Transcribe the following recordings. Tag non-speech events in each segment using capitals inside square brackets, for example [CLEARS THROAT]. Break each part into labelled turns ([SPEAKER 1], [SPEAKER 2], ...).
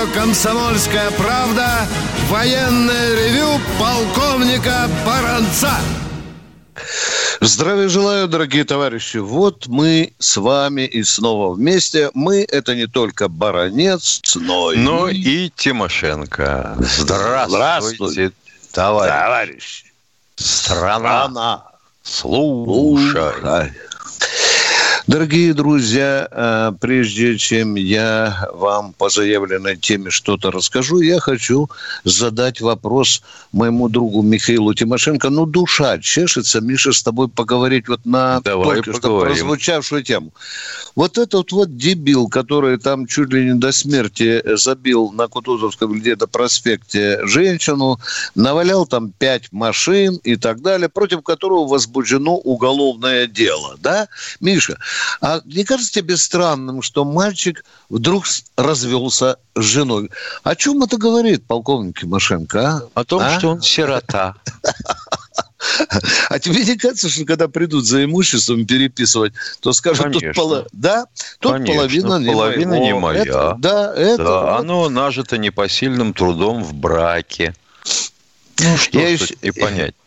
[SPEAKER 1] Радио «Комсомольская правда» военное ревю полковника Баранца. Здравия желаю, дорогие товарищи. Вот мы с вами и снова вместе. Мы – это не только Баранец, но и...
[SPEAKER 2] Но и Тимошенко. Здравствуйте,
[SPEAKER 1] Здравствуйте,
[SPEAKER 2] товарищ.
[SPEAKER 1] товарищи.
[SPEAKER 2] Страна.
[SPEAKER 1] Страна.
[SPEAKER 2] Слушай.
[SPEAKER 1] Слушай. Дорогие друзья, э, прежде чем я вам по заявленной теме что-то расскажу, я хочу задать вопрос моему другу Михаилу Тимошенко. Ну, душа чешется, Миша, с тобой поговорить вот на
[SPEAKER 2] Давай
[SPEAKER 1] только что прозвучавшую тему. Вот этот вот дебил, который там чуть ли не до смерти забил на Кутузовском где-то проспекте женщину, навалял там пять машин и так далее, против которого возбуждено уголовное дело, да? Миша, а не кажется тебе странным, что мальчик вдруг развелся с женой? О чем это говорит полковник Тимошенко, а?
[SPEAKER 2] О том,
[SPEAKER 1] А?
[SPEAKER 2] что он сирота. [LAUGHS]
[SPEAKER 1] А тебе не кажется, что когда придут за имуществом переписывать, то скажут, тут,
[SPEAKER 2] Конечно.
[SPEAKER 1] поло- да, тут
[SPEAKER 2] Конечно,
[SPEAKER 1] половина не
[SPEAKER 2] половина
[SPEAKER 1] моего.
[SPEAKER 2] не моя.
[SPEAKER 1] Это- да, это...
[SPEAKER 2] Да,
[SPEAKER 1] вот.
[SPEAKER 2] оно нажито непосильным трудом в браке. Ну, что
[SPEAKER 1] Я
[SPEAKER 2] тут
[SPEAKER 1] еще-
[SPEAKER 2] и понять-то.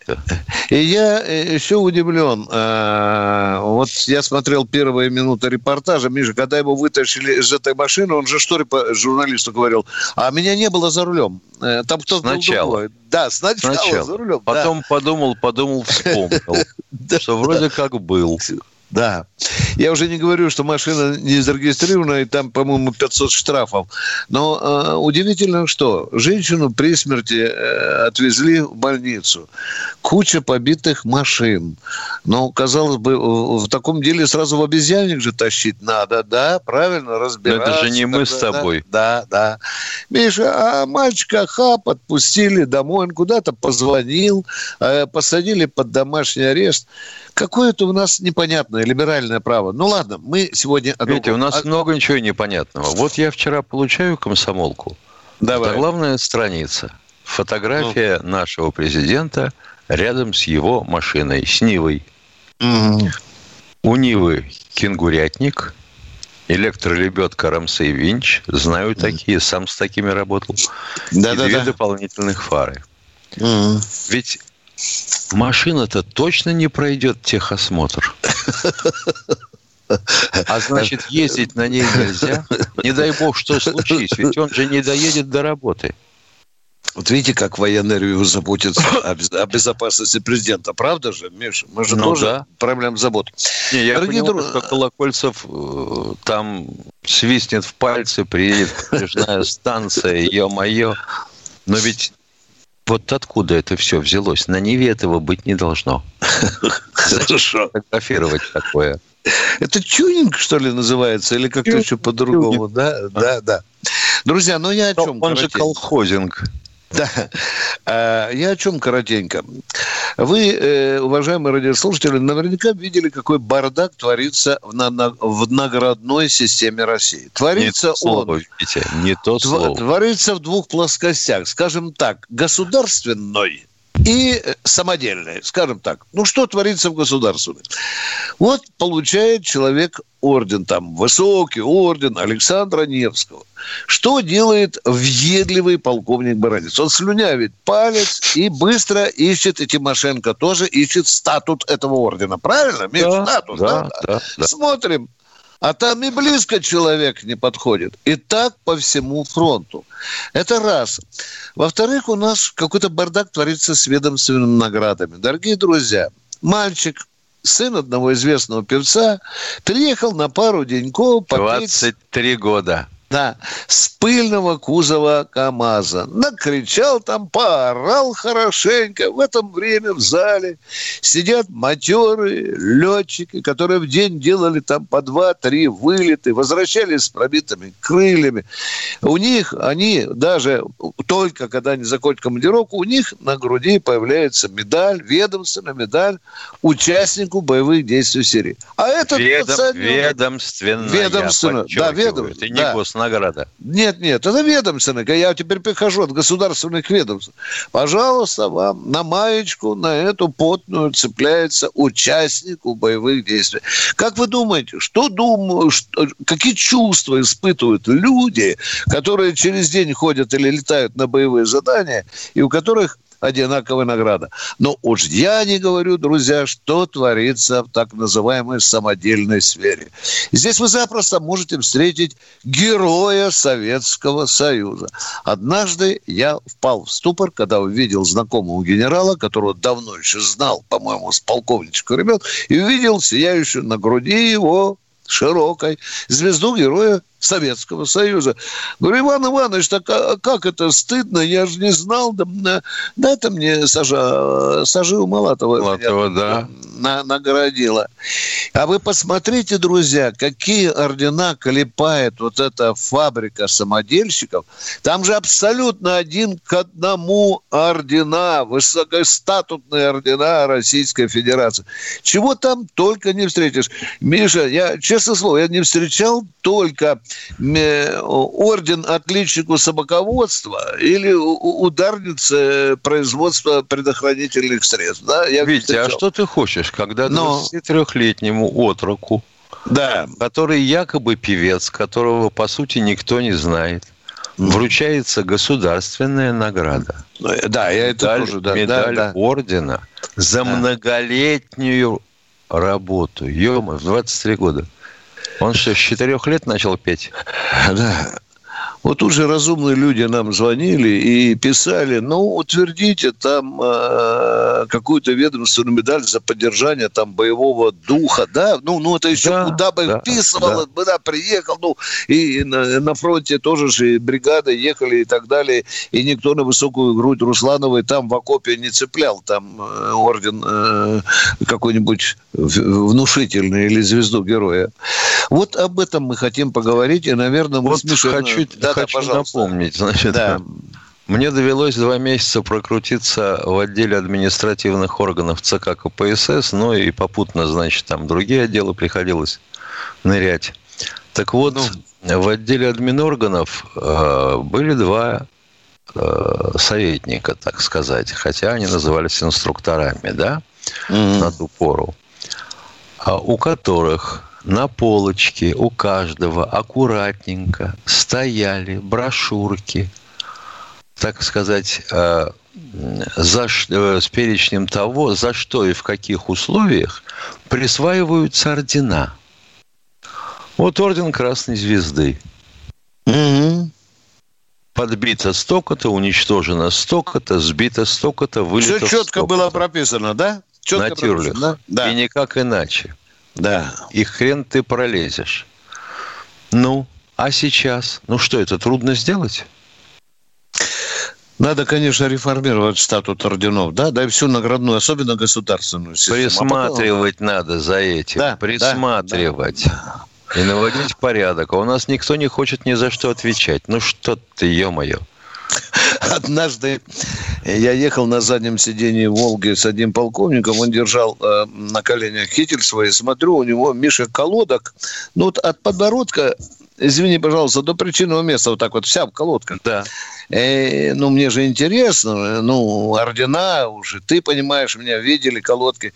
[SPEAKER 1] И я э, еще удивлен. Э, Вот я смотрел первые минуты репортажа. Миша, когда его вытащили из этой машины, он же что журналисту говорил? А меня не было за рулем. Э, Там кто-то был
[SPEAKER 2] Сначала.
[SPEAKER 1] другой. Да, сначала,
[SPEAKER 2] Сначала.
[SPEAKER 1] за рулем. да.
[SPEAKER 2] Потом подумал, подумал, вспомнил, [LAUGHS]
[SPEAKER 1] Да.
[SPEAKER 2] что вроде как был.
[SPEAKER 1] Да. Я уже не говорю, что машина не зарегистрирована, и там, по-моему, 500 штрафов. Но э, удивительно, что женщину при смерти э, отвезли в больницу. Куча побитых машин. Но, казалось бы, в, в таком деле сразу в обезьянник же тащить надо, да? Правильно, разбираться.
[SPEAKER 2] это же не мы с
[SPEAKER 1] тогда,
[SPEAKER 2] тобой.
[SPEAKER 1] Да, да. Миша, а мальчика хап отпустили домой, он куда-то позвонил, э, посадили под домашний арест. Какое-то у нас непонятное либеральное право. Ну ладно, мы сегодня...
[SPEAKER 2] Видите, у нас
[SPEAKER 1] А-
[SPEAKER 2] много ничего непонятного. Вот я вчера получаю комсомолку.
[SPEAKER 1] Давай.
[SPEAKER 2] Главная страница. Фотография
[SPEAKER 1] Ну.
[SPEAKER 2] нашего президента рядом с его машиной, с Нивой.
[SPEAKER 1] Мгм.
[SPEAKER 2] У Нивы кенгурятник, электролебедка Рамсей Винч. Знаю такие, сам с такими работал. И две
[SPEAKER 1] Да-да-да.
[SPEAKER 2] дополнительных фары.
[SPEAKER 1] Мгм.
[SPEAKER 2] Ведь машина-то точно не пройдет техосмотр. А значит, ездить на ней нельзя. Не дай бог, что случись, ведь он же не доедет до работы.
[SPEAKER 1] Вот видите, как военный ревью заботится о, о безопасности президента. Правда же, Миша? Мы же
[SPEAKER 2] Ну
[SPEAKER 1] тоже
[SPEAKER 2] да.
[SPEAKER 1] проблем забот.
[SPEAKER 2] Не, я
[SPEAKER 1] Дорогие
[SPEAKER 2] понимаю,
[SPEAKER 1] друг-
[SPEAKER 2] что Колокольцев э, там свистнет в пальцы, приедет промежная станция, ё-моё. Но ведь вот откуда это все взялось? На Ниве этого быть не должно. [LAUGHS]
[SPEAKER 1] Хорошо.
[SPEAKER 2] Фотографировать такое.
[SPEAKER 1] Это тюнинг, что ли, называется? Или как-то еще по-другому? Да, да, да. Друзья, ну я о чем?
[SPEAKER 2] Он же колхозинг.
[SPEAKER 1] Да. А, Я о чем коротенько. Вы, э, уважаемые радиослушатели, наверняка видели, какой бардак творится в, на- на- в наградной системе России.
[SPEAKER 2] Не
[SPEAKER 1] Творится
[SPEAKER 2] то слово,
[SPEAKER 1] он.
[SPEAKER 2] видите, не то слово.
[SPEAKER 1] Творится в двух плоскостях. Скажем так, государственной и э, самодельной. Скажем так. Ну, что творится в государственной? Вот получает человек орден, там, высокий орден Александра Невского. Что делает въедливый полковник Баранец? Он слюнявит палец и быстро ищет, и Тимошенко тоже ищет статут этого ордена. Правильно, Миш?
[SPEAKER 2] Да,
[SPEAKER 1] Статус,
[SPEAKER 2] да, да, да.
[SPEAKER 1] Смотрим. А там и близко человек не подходит. И так по всему фронту. Это раз. Во-вторых, у нас какой-то бардак творится с ведомственными наградами. Дорогие друзья, мальчик, сын одного известного певца, приехал на пару деньков попеть
[SPEAKER 2] 23 года.
[SPEAKER 1] Да, с пыльного кузова КАМАЗа. Накричал там, поорал хорошенько. В этом время в зале сидят матерые летчики, которые в день делали там по два-три вылеты, возвращались с пробитыми крыльями. У них, они даже только когда они закончат командировку, у них на груди появляется медаль, ведомственная медаль участнику боевых действий Сирии.
[SPEAKER 2] А это Ведом, ведомственная,
[SPEAKER 1] ведомственная, да, ведомственная.
[SPEAKER 2] Это не да. Госнаграда.
[SPEAKER 1] Нет, нет, это ведомственная. Я теперь перехожу от государственных ведомств. Пожалуйста, вам на маечку, на эту потную цепляется участнику боевых действий. Как вы думаете, что думают, что, какие чувства испытывают люди, которые через день ходят или летают на боевые задания, и у которых одинаковая награда. Но уж я не говорю, друзья, что творится в так называемой самодельной сфере. Здесь вы запросто можете встретить героя Советского Союза. Однажды я впал в ступор, когда увидел знакомого генерала, которого давно еще знал, по-моему, с полковничка времен, и увидел сияющую на груди его широкой звезду героя Советского Союза. Говорю, Иван Иванович, так а как это стыдно? Я же не знал. Да, да это мне Сажа, Сажил Малатова.
[SPEAKER 2] Малатова, да.
[SPEAKER 1] На, наградила. А вы посмотрите, друзья, какие ордена клепает вот эта фабрика самодельщиков. Там же абсолютно один к одному ордена, высокостатутные ордена Российской Федерации. Чего там только не встретишь. Миша, я, честно слово, я не встречал только орден отличнику собаководства или ударнице производства предохранительных средств. Да?
[SPEAKER 2] Я Витя, а что ты хочешь, когда Но... 23-летнему отроку, да. который якобы певец, которого, по сути, никто не знает, вручается государственная награда.
[SPEAKER 1] Да, я это медаль, тоже, да.
[SPEAKER 2] Медаль да, да. ордена за да. многолетнюю работу. ё в 23 года. Он что, с четырех лет начал петь?
[SPEAKER 1] Да. Вот тут же разумные люди нам звонили и писали, ну, утвердите там э, какую-то ведомственную медаль за поддержание там боевого духа, да, ну, ну это еще да, куда бы да, вписывало, да. да, приехал, ну, и на, на фронте тоже же бригады ехали и так далее, и никто на высокую грудь Руслановой там в окопе не цеплял, там э, орден э, какой-нибудь внушительный или звезду героя. Вот об этом мы хотим поговорить, и, наверное, мы
[SPEAKER 2] вот с Мишей... Хочу, да, хочу да, напомнить, значит, да. Мне довелось два месяца прокрутиться в отделе административных органов ЦК КПСС, ну и попутно, значит, там другие отделы приходилось нырять. Так вот, ну. в отделе админорганов э, были два э, советника, так сказать, хотя они назывались инструкторами, да, mm-hmm. на ту пору, а у которых на полочке у каждого аккуратненько стояли брошюрки, так сказать, э, за, э, с перечнем того, за что и в каких условиях присваиваются ордена. Вот орден Красной Звезды. Угу. Подбито столько-то, уничтожено столько-то, сбито столько-то, вылето
[SPEAKER 1] Все четко столько-то. было прописано, да?
[SPEAKER 2] Четко Прописано, да? И никак иначе. Да. И хрен ты пролезешь. Ну, а сейчас? Ну что, это трудно сделать?
[SPEAKER 1] Надо, конечно, реформировать статут орденов, да, да и всю наградную, особенно государственную
[SPEAKER 2] систему. Присматривать а потом... надо за этим, да, присматривать. Да, да. И наводить порядок. А у нас никто не хочет ни за что отвечать. Ну что ты, ё-моё.
[SPEAKER 1] Однажды я ехал на заднем сидении Волги с одним полковником, он держал э, на коленях китель свой, смотрю, у него Миша колодок, ну вот от подбородка извини, пожалуйста, до причинного места вот так вот вся в колодках. Да. Э, ну, мне же интересно, ну, ордена уже, ты понимаешь, меня видели, колодки.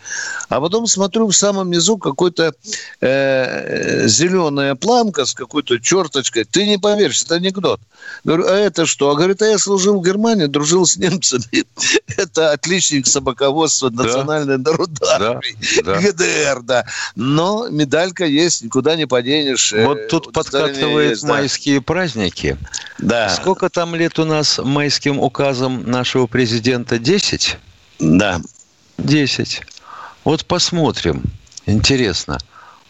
[SPEAKER 1] А потом смотрю в самом низу какой-то э, зеленая планка с какой-то черточкой. Ты не поверишь, это анекдот. Говорю, а это что? А говорит, а я служил в Германии, дружил с немцами. [LAUGHS] это отличник собаководства национальной народной армии. Да. ГДР, да. Но медалька есть, никуда не поденешь.
[SPEAKER 2] Вот тут подкатывают есть, майские да. праздники. Да. Сколько там лет у нас майским указом нашего президента? 10?
[SPEAKER 1] Да.
[SPEAKER 2] 10. Вот посмотрим. Интересно,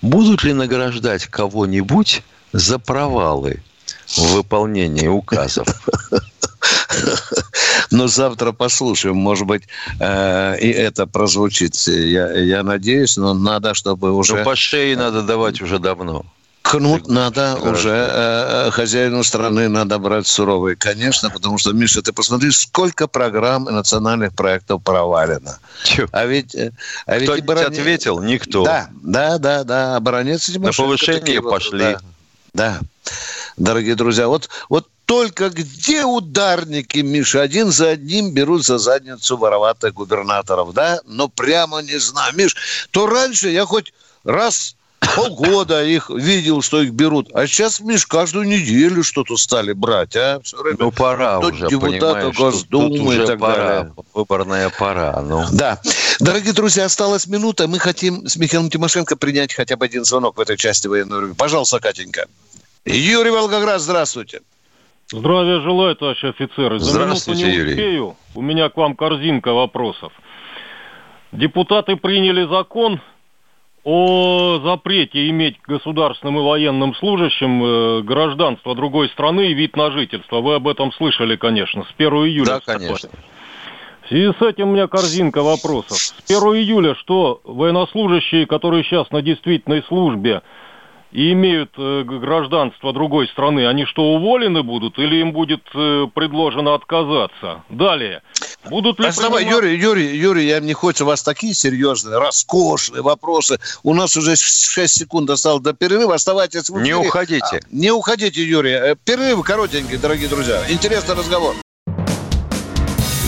[SPEAKER 2] будут ли награждать кого-нибудь за провалы в выполнении указов. [LAUGHS]
[SPEAKER 1] Но завтра послушаем, может быть, э, и это прозвучит. Я, я надеюсь, но надо, чтобы уже...
[SPEAKER 2] Ну, по шее надо давать уже давно.
[SPEAKER 1] Кнут надо уже э, э, хозяину страны надо брать суровый, конечно, потому что, Миша, ты посмотри, сколько программ и национальных проектов провалено.
[SPEAKER 2] Чё?
[SPEAKER 1] А ведь... э, А ведь
[SPEAKER 2] Кто
[SPEAKER 1] бароне-
[SPEAKER 2] ответил? Никто.
[SPEAKER 1] Да, да, да, да. А баронец Тимошенко
[SPEAKER 2] повышение
[SPEAKER 1] такие вот,
[SPEAKER 2] пошли.
[SPEAKER 1] Да, да. Дорогие друзья, вот, вот только где ударники, Миша, один за одним берут за задницу вороватых губернаторов, да? Но прямо не знаю. Миш, то раньше я хоть раз полгода их видел, что их берут. А сейчас, Миш, каждую неделю что-то стали брать, а? Всё время
[SPEAKER 2] Ну, пора
[SPEAKER 1] то
[SPEAKER 2] уже,
[SPEAKER 1] депутаты
[SPEAKER 2] понимаешь, тут,
[SPEAKER 1] Госдумы
[SPEAKER 2] тут уже
[SPEAKER 1] и так
[SPEAKER 2] пора,
[SPEAKER 1] далее.
[SPEAKER 2] выборная пора. Ну,
[SPEAKER 1] Да. Дорогие друзья, осталась минута. Мы хотим с Михаилом Тимошенко принять хотя бы один звонок в этой части военного ревю. Пожалуйста, Катенька. Юрий Волгоград, здравствуйте.
[SPEAKER 3] Здравия желаю, товарищ офицеры. За
[SPEAKER 2] Здравствуйте,
[SPEAKER 3] минуту не
[SPEAKER 2] Юрий.
[SPEAKER 3] успею. У меня к вам корзинка вопросов. Депутаты приняли закон о запрете иметь государственным и военным служащим э, гражданство другой страны и вид на жительство. Вы об этом слышали, конечно, с 1 июля.
[SPEAKER 2] да, конечно.
[SPEAKER 3] В связи с этим у меня корзинка вопросов. С 1 июля что военнослужащие, которые сейчас на действительной службе и имеют э, гражданство другой страны, они что, уволены будут или им будет э, предложено отказаться? Далее. Будут ли
[SPEAKER 1] Оставай,
[SPEAKER 3] принимать-
[SPEAKER 1] Юрий, Юрий, Юрий, я мне хочется у вас такие серьезные, роскошные вопросы. У нас уже 6 секунд осталось до перерыва. Оставайтесь в
[SPEAKER 2] Не
[SPEAKER 1] эфире.
[SPEAKER 2] уходите.
[SPEAKER 1] А, Не уходите, Юрий. Э, Перерыв коротенький, дорогие друзья. Интересный разговор.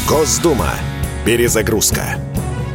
[SPEAKER 4] Госдума. Перезагрузка.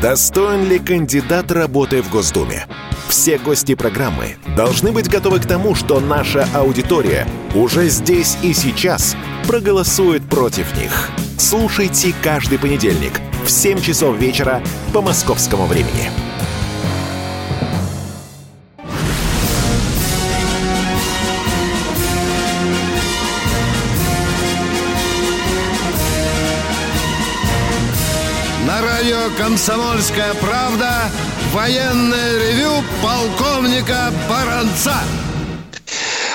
[SPEAKER 4] достоин ли кандидат работы в Госдуме. Все гости программы должны быть готовы к тому, что наша аудитория уже здесь и сейчас проголосует против них. Слушайте каждый понедельник в 7 часов вечера по московскому времени.
[SPEAKER 1] «Комсомольская правда» военное ревю полковника Баранца.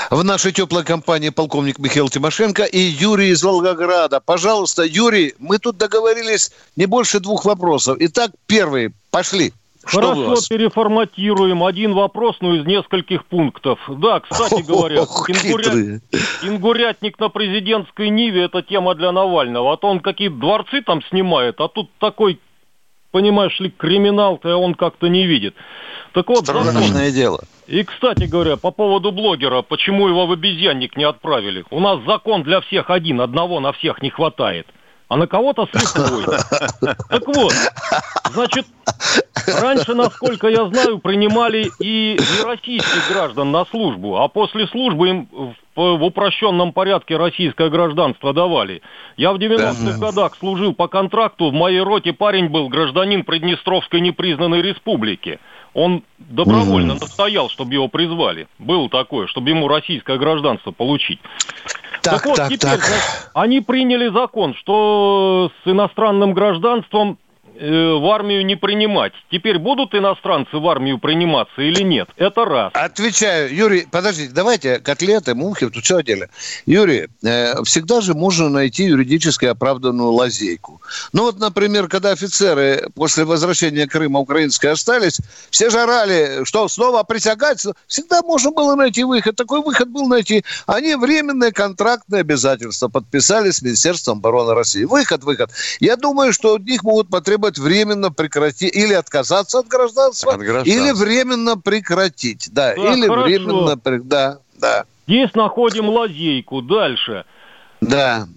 [SPEAKER 1] В нашей теплой компании полковник Михаил Тимошенко и Юрий из Волгограда. Пожалуйста, Юрий, мы тут договорились не больше двух вопросов. Итак, первый. Пошли. Что
[SPEAKER 3] Хорошо, переформатируем. Один вопрос, но из нескольких пунктов. Да, кстати говоря,
[SPEAKER 1] Ох,
[SPEAKER 3] ингуря-
[SPEAKER 1] хитрые.
[SPEAKER 3] Ингурятник на президентской Ниве – это тема для Навального. А то он какие-то дворцы там снимает, а тут такой, понимаешь ли, криминал-то он как-то не видит. Так вот, закон.
[SPEAKER 2] Страшное дело.
[SPEAKER 3] И, кстати говоря, по поводу блогера, почему его в обезьянник не отправили? У нас закон для всех один, одного на всех не хватает. А на кого-то слепой. Так вот, значит, раньше, насколько я знаю, принимали и нероссийских граждан на службу, а после службы им в, в упрощенном порядке российское гражданство давали. Я в 90-х годах служил по контракту, в моей роте парень был гражданин Приднестровской непризнанной республики. Он добровольно настоял, чтобы его призвали. Было такое, чтобы ему российское гражданство получить.
[SPEAKER 1] Так,
[SPEAKER 3] вот
[SPEAKER 1] так,
[SPEAKER 3] теперь,
[SPEAKER 1] так.
[SPEAKER 3] значит, они приняли закон, что с иностранным гражданством в армию не принимать. Теперь будут иностранцы в армию приниматься или нет? Это раз.
[SPEAKER 1] Отвечаю. Юрий, подождите, давайте котлеты, мухи, тут все отдельно. Юрий, э, всегда же можно найти юридически оправданную лазейку. Ну вот, например, когда офицеры после возвращения Крыма украинской остались, все же орали, что снова присягать. Всегда можно было найти выход. Такой выход был найти. Они временные контрактные обязательства подписали с Министерством обороны России. Выход, выход. Я думаю, что от них могут потребовать временно прекратить или отказаться от гражданства,
[SPEAKER 2] От гражданства.
[SPEAKER 1] или временно прекратить. Да,
[SPEAKER 3] Да,
[SPEAKER 1] или
[SPEAKER 3] хорошо.
[SPEAKER 1] временно... Да, да,
[SPEAKER 3] Здесь находим лазейку. Дальше.
[SPEAKER 1] да.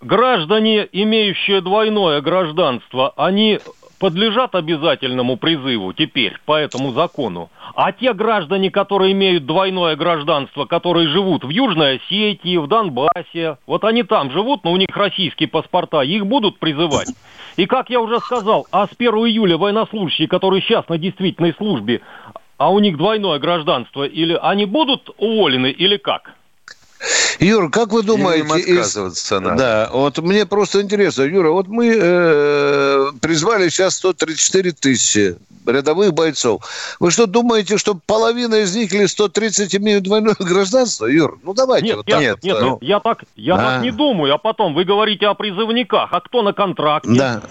[SPEAKER 3] Граждане, имеющие двойное гражданство, они подлежат обязательному призыву теперь по этому закону. А те граждане, которые имеют двойное гражданство, которые живут в Южной Осетии, в Донбассе, вот они там живут, но у них российские паспорта, их будут призывать. И как я уже сказал, а с 1 июля военнослужащие, которые сейчас на действительной службе, а у них двойное гражданство, или они будут уволены, или как?
[SPEAKER 1] Юр, как вы думаете... Им
[SPEAKER 2] отказываться из... надо.
[SPEAKER 1] Да, вот мне просто интересно, Юра, вот мы э, призвали сейчас 134 тысячи рядовых бойцов. Вы что, думаете, что половина из них или 130 имеют двойное [LAUGHS] гражданство, Юр? Ну, давайте.
[SPEAKER 3] Нет,
[SPEAKER 1] вот
[SPEAKER 3] я,
[SPEAKER 1] так.
[SPEAKER 3] нет, нет ну, я, так, я а. так не думаю. А потом вы говорите о призывниках. А кто на контракте?
[SPEAKER 1] Да.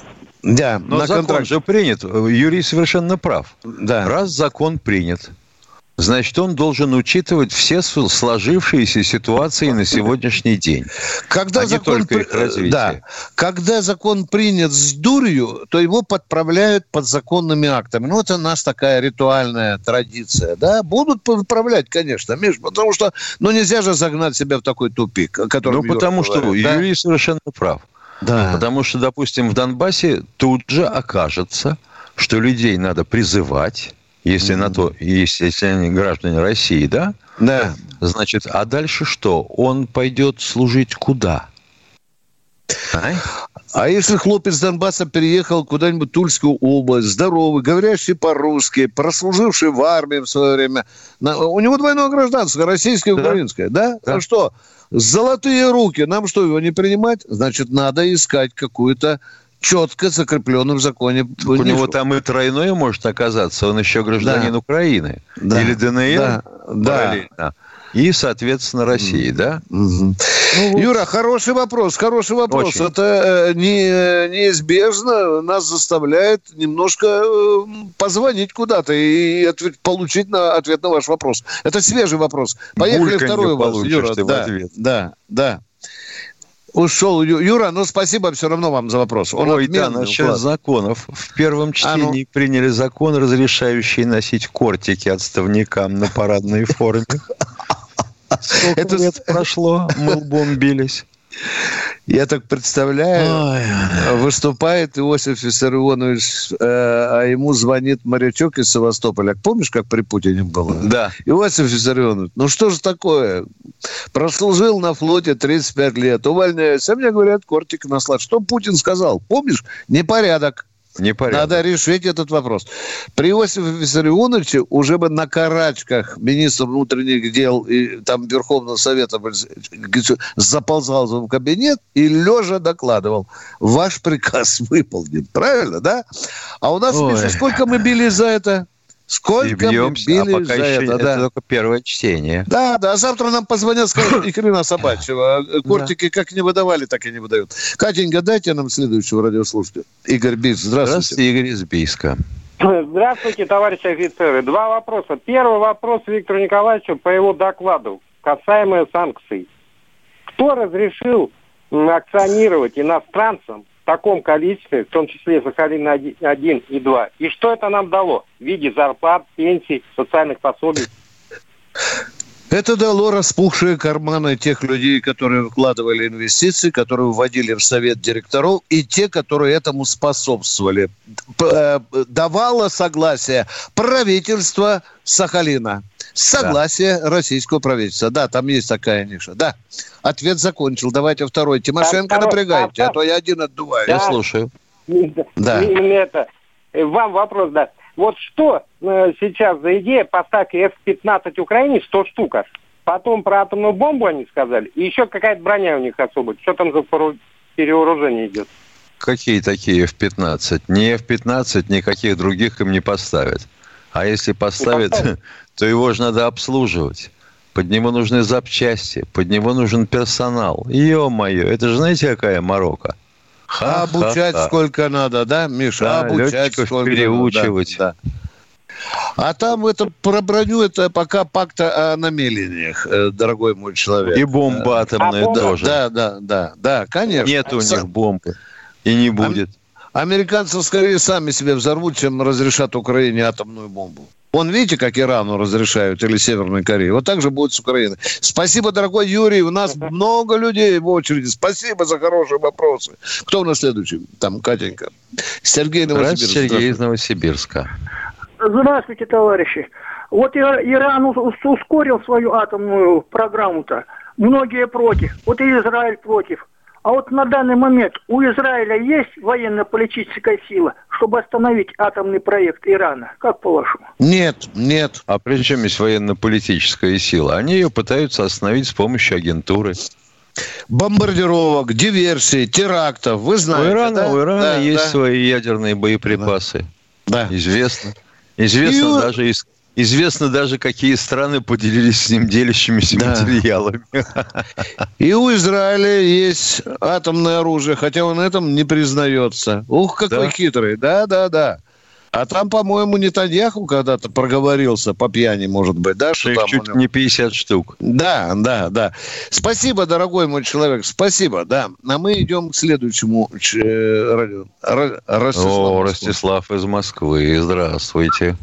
[SPEAKER 1] Да,
[SPEAKER 2] Но на закон контракт. же принят. Юрий совершенно прав. Да. Раз закон принят, значит, он должен учитывать все сложившиеся ситуации на сегодняшний день.
[SPEAKER 1] Когда
[SPEAKER 2] а
[SPEAKER 1] закон
[SPEAKER 2] не только их развитие.
[SPEAKER 1] Да. Когда закон принят с дурью, то его подправляют законными актами. Ну, это у нас такая ритуальная традиция. Да? Будут подправлять, конечно, Миш, потому что ну, нельзя же загнать себя в такой тупик.
[SPEAKER 2] Который ну, потому что да? Юрий совершенно прав. Да. Потому что, допустим, в Донбассе тут же окажется, что людей надо призывать, если mm-hmm. на то, если, если они граждане России, да?
[SPEAKER 1] Да.
[SPEAKER 2] Значит, а дальше что? Он пойдет служить куда?
[SPEAKER 1] А? а если хлопец Донбасса переехал куда-нибудь в Тульскую область, здоровый, говорящий по-русски, прослуживший в армии в свое время, у него двойное гражданство, российское и украинское, да? да? да. А что, золотые руки, нам что, его не принимать? Значит, надо искать какую-то четко закрепленным в законе.
[SPEAKER 2] У него там и тройное может оказаться, он еще гражданин да. Украины. Да. Или ДНР да. параллельно. Да. И, соответственно, России, да?
[SPEAKER 1] Угу. Ну, вот. Юра, хороший вопрос, хороший вопрос. Очень. Это э, не, неизбежно нас заставляет немножко э, позвонить куда-то и ответ, получить на ответ на ваш вопрос. Это свежий вопрос. Поехали Бульканье второй вопрос, Юра. Да, да, да ушел Юра, ну спасибо все равно вам за вопрос.
[SPEAKER 2] Он Ой, да, насчет класс. законов. В первом чтении а ну. приняли закон, разрешающий носить кортики отставникам на парадной форме. Сколько лет прошло, мы лбом бились.
[SPEAKER 1] Я так представляю, Ой. выступает Иосиф Виссарионович, э, а ему звонит морячок из Севастополя. Помнишь, как при Путине было?
[SPEAKER 2] Да.
[SPEAKER 1] Иосиф Виссарионович, ну что же такое? Прослужил на флоте 35 лет, увольняюсь. А мне говорят, кортик наслад. Что Путин сказал? Помнишь? Непорядок.
[SPEAKER 2] Непорядок.
[SPEAKER 1] Надо решить этот вопрос. При Иосифе Виссарионовиче уже бы на карачках министр внутренних дел и там Верховного Совета заползал в кабинет и лежа докладывал. Ваш приказ выполнен. Правильно, да? А у нас, Ой. Миша, сколько мы били за это? Сколько и бьемся, мы били а пока за еще это,
[SPEAKER 2] да. только первое чтение.
[SPEAKER 1] Да, да, а завтра нам позвонят, скажут, ни хрена собачьего. Кортики как не выдавали, так и не выдают. Катенька, дайте нам следующего радиослушателя. Игорь Бийск, здравствуйте. Здравствуйте,
[SPEAKER 2] Игорь из Бийска.
[SPEAKER 5] Здравствуйте, товарищи офицеры. Два вопроса. Первый вопрос Виктору Николаевичу по его докладу, касаемо санкций. Кто разрешил акционировать иностранцам таком количестве, в том числе Сахалин-1 и 2. И что это нам дало в виде зарплат, пенсий, социальных пособий?
[SPEAKER 1] Это дало распухшие карманы тех людей, которые вкладывали инвестиции, которые вводили в совет директоров, и те, которые этому способствовали. Э, давало согласие правительство Сахалина. Согласие да. российского правительства. Да, там есть такая ниша. Да. Ответ закончил. Давайте второй. Тимошенко второй, напрягайте, а, а то я один отдуваю.
[SPEAKER 2] Да. Я слушаю.
[SPEAKER 5] Да. Это, э, вам вопрос, да. Вот что э, сейчас за идея поставки F-15 Украине 100 штук Потом про атомную бомбу они сказали. И еще какая-то броня у них особая. Что там за перевооружение идет?
[SPEAKER 2] Какие такие F-15? Ни F-15, никаких других им не поставят. А если поставят, [LAUGHS] то его же надо обслуживать. Под него нужны запчасти, под него нужен персонал. Ё-моё, это же знаете, какая морока?
[SPEAKER 1] Ха, обучать ха, ха. сколько надо, да, Миша? Да, обучать сколько
[SPEAKER 2] переучивать.
[SPEAKER 1] Надо, да, да. А там это про броню, это пока пакта о намерениях, э, дорогой мой человек.
[SPEAKER 2] И бомба атомная а тоже.
[SPEAKER 1] Да, да, да, да, конечно.
[SPEAKER 2] Нет у них бомбы. И не будет.
[SPEAKER 1] Американцы скорее сами себе взорвут, чем разрешат Украине атомную бомбу. Вон, видите, как Ирану разрешают или Северной Корее. Вот так же будет с Украиной. Спасибо, дорогой Юрий. У нас [LAUGHS] много людей в очереди. Спасибо за хорошие вопросы. Кто у нас следующий? Там, Катенька. Сергей Новосибирск.
[SPEAKER 2] Сергей из Новосибирска.
[SPEAKER 6] Здравствуйте, товарищи. Вот Иран ускорил свою атомную программу-то. Многие против. Вот и Израиль против. А вот на данный момент у Израиля есть военно-политическая сила, чтобы остановить атомный проект Ирана? Как по-вашему?
[SPEAKER 1] Нет, нет.
[SPEAKER 2] А при чем есть военно-политическая сила? Они ее пытаются остановить с помощью агентуры.
[SPEAKER 1] Бомбардировок, диверсий, терактов. Вы знаете,
[SPEAKER 2] У Ирана,
[SPEAKER 1] да?
[SPEAKER 2] у Ирана
[SPEAKER 1] да,
[SPEAKER 2] есть
[SPEAKER 1] да.
[SPEAKER 2] свои ядерные боеприпасы.
[SPEAKER 1] Да.
[SPEAKER 2] Известно. Известно
[SPEAKER 1] И-
[SPEAKER 2] даже из Известно даже, какие страны поделились с ним делящимися
[SPEAKER 1] Да.
[SPEAKER 2] материалами.
[SPEAKER 1] И у Израиля есть атомное оружие, хотя он этом не признается. Ух, какой
[SPEAKER 2] Да.
[SPEAKER 1] хитрый. Да, да, да. А там, по-моему, Нетаньяху когда-то проговорился по пьяни, может быть, да? Что
[SPEAKER 2] Их
[SPEAKER 1] там
[SPEAKER 2] чуть не 50 штук.
[SPEAKER 1] Да, да, да. Спасибо, дорогой мой человек, спасибо, да. А мы идем к следующему э, радио. Ростислав
[SPEAKER 2] О. Ростислав из Москвы. Здравствуйте.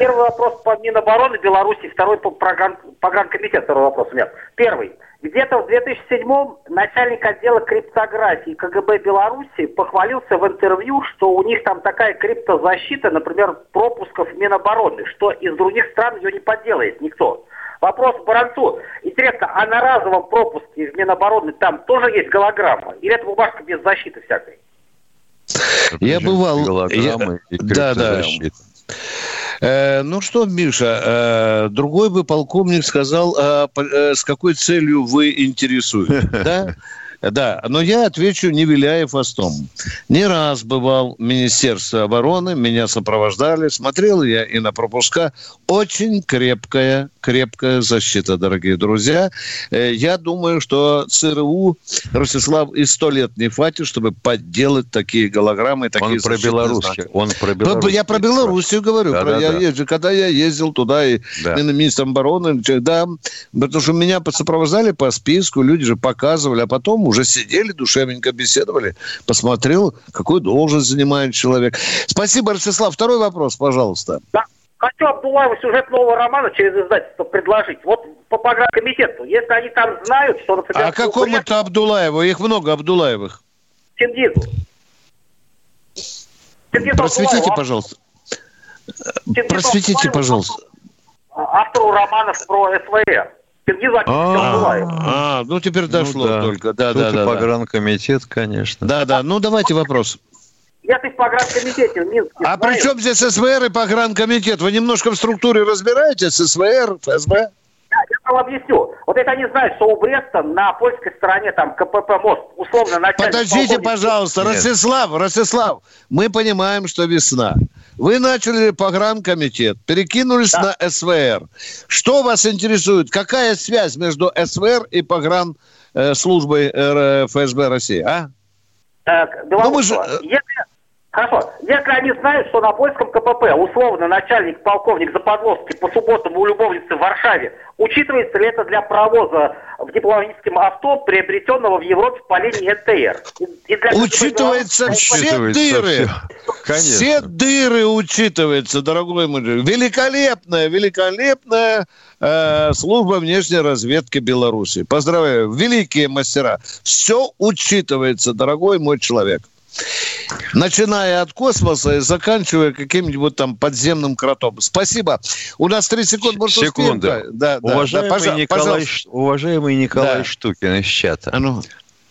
[SPEAKER 7] Первый, вопрос по Минобороны Беларуси, второй по програм, погранкомитет, второй вопрос у меня. Первый. Где-то в 2007-м начальник отдела криптографии КГБ Беларуси похвалился в интервью, что у них там такая криптозащита, например, пропусков Минобороны, что из других стран ее не подделает никто. Вопрос к Баранцу. Интересно, а на разовом пропуске в Минобороны там тоже есть голограмма? Или это бумажка без защиты всякой?
[SPEAKER 1] Я бывал-
[SPEAKER 2] Голограммы и
[SPEAKER 1] Да, да. Э, ну что, Миша, э, другой бы полковник сказал, э, с какой целью вы интересуетесь, [LAUGHS] да? Да, но я отвечу, не виляя хвостом. Не раз бывал в Министерстве обороны, меня сопровождали, смотрел я и на пропуска. Очень крепкая, крепкая защита, дорогие друзья. Э, Я думаю, что ЦРУ, Ростислав, и сто лет не хватит, чтобы подделать такие голограммы, такие
[SPEAKER 2] Он про
[SPEAKER 1] знаки.
[SPEAKER 2] Он про
[SPEAKER 1] Ну,
[SPEAKER 2] Беларусь.
[SPEAKER 1] Я про Белоруссию говорю.
[SPEAKER 2] Да,
[SPEAKER 1] про-
[SPEAKER 2] да,
[SPEAKER 1] я
[SPEAKER 2] да.
[SPEAKER 1] езжу. Когда я ездил туда и
[SPEAKER 2] Да.
[SPEAKER 1] министром обороны, да, потому что меня сопровождали по списку, люди же показывали, а потом уже сидели, душевненько беседовали, посмотрел, какую должность занимает человек. Спасибо, Ростислав. Второй вопрос, пожалуйста.
[SPEAKER 7] Да. Хочу Абдулаеву сюжет нового романа через издательство предложить. Вот по погранкомитету. Если они там знают, что, например...
[SPEAKER 1] А какому это Абдулаеву? Их много Абдулаевых.
[SPEAKER 7] Чингизу. Чингизу
[SPEAKER 1] Просветите,
[SPEAKER 7] Абдулаеву,
[SPEAKER 1] пожалуйста.
[SPEAKER 7] Чингизу
[SPEAKER 1] Просветите,
[SPEAKER 7] Абдулаеву,
[SPEAKER 1] пожалуйста.
[SPEAKER 7] Автору романов про СВР.
[SPEAKER 2] А.
[SPEAKER 1] А, ну теперь дошло
[SPEAKER 2] Ну да.
[SPEAKER 1] только. Да,
[SPEAKER 2] Тут
[SPEAKER 1] да,
[SPEAKER 2] и
[SPEAKER 1] да, да.
[SPEAKER 2] погранкомитет, конечно.
[SPEAKER 1] Да, да. Ну давайте вопрос.
[SPEAKER 7] Если в погранкомитете в Минске
[SPEAKER 1] А при
[SPEAKER 7] знают,
[SPEAKER 1] чем здесь СВР и погранкомитет? Вы немножко в структуре разбираетесь? СВР, ФСБ?
[SPEAKER 7] Я вам объясню. Вот это они знают, что у Бреста на польской стороне там КПП мост, условно начальник...
[SPEAKER 1] Подождите,
[SPEAKER 7] полковник-
[SPEAKER 1] пожалуйста,
[SPEAKER 2] Нет.
[SPEAKER 1] Ростислав, Ростислав, мы понимаем, что весна. Вы начали погранкомитет, перекинулись на СВР. Что вас интересует? Какая связь между СВР и погран э, службой э, ФСБ России, а?
[SPEAKER 7] Так,
[SPEAKER 1] Ну, мы же, э,
[SPEAKER 7] если, хорошо, если они знают, что на польском КПП условно начальник полковник Заподловский по субботам у любовницы в Варшаве, учитывается ли это для провоза в дипломатическом авто, приобретенного в Европе по линии НТР? И- для
[SPEAKER 1] Учитывается все
[SPEAKER 2] Учитывается
[SPEAKER 1] дыры.
[SPEAKER 2] Конечно.
[SPEAKER 1] Все дыры учитываются, дорогой мой. Великолепная, великолепная э, служба внешней разведки Беларуси. Поздравляю, великие мастера. Все учитывается, дорогой мой человек. Начиная от космоса и заканчивая каким-нибудь там подземным кротом. Спасибо. У нас три секунды. Может, успеем?
[SPEAKER 2] Секунду.
[SPEAKER 1] Да, да, да.
[SPEAKER 2] Уважаемый,
[SPEAKER 1] Пожа-
[SPEAKER 2] Николай,
[SPEAKER 1] пожалуйста.
[SPEAKER 2] Уважаемый Николай
[SPEAKER 1] Да.
[SPEAKER 2] Штукин из чата.
[SPEAKER 1] А ну.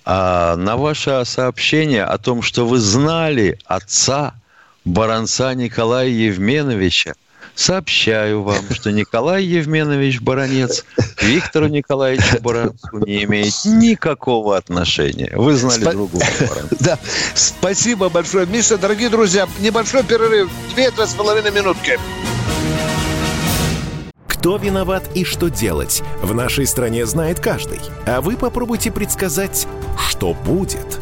[SPEAKER 2] А на ваше сообщение о том, что вы знали отца Баранца Николая Евменовича, сообщаю вам, что Николай Евменович Баранец к Виктору Николаевичу Баранцу не имеет никакого отношения. Вы знали
[SPEAKER 1] Спа-
[SPEAKER 2] другого Баранца. [LAUGHS]
[SPEAKER 1] Да, спасибо большое. Миша, дорогие друзья, небольшой перерыв. Две-две с половиной минутки.
[SPEAKER 4] Кто виноват и что делать, в нашей стране знает каждый. А вы попробуйте предсказать, что будет.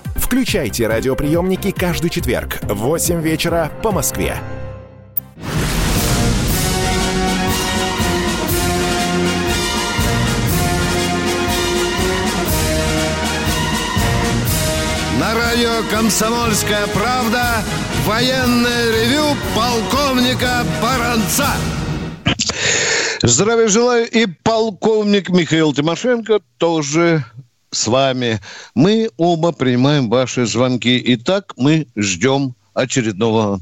[SPEAKER 4] Включайте радиоприемники каждый четверг в 8 вечера по Москве.
[SPEAKER 1] На радио «Комсомольская правда» военное ревю полковника Баранца. Здравия желаю. И полковник Михаил Тимошенко тоже с вами. Мы оба принимаем ваши звонки. Итак, мы ждем очередного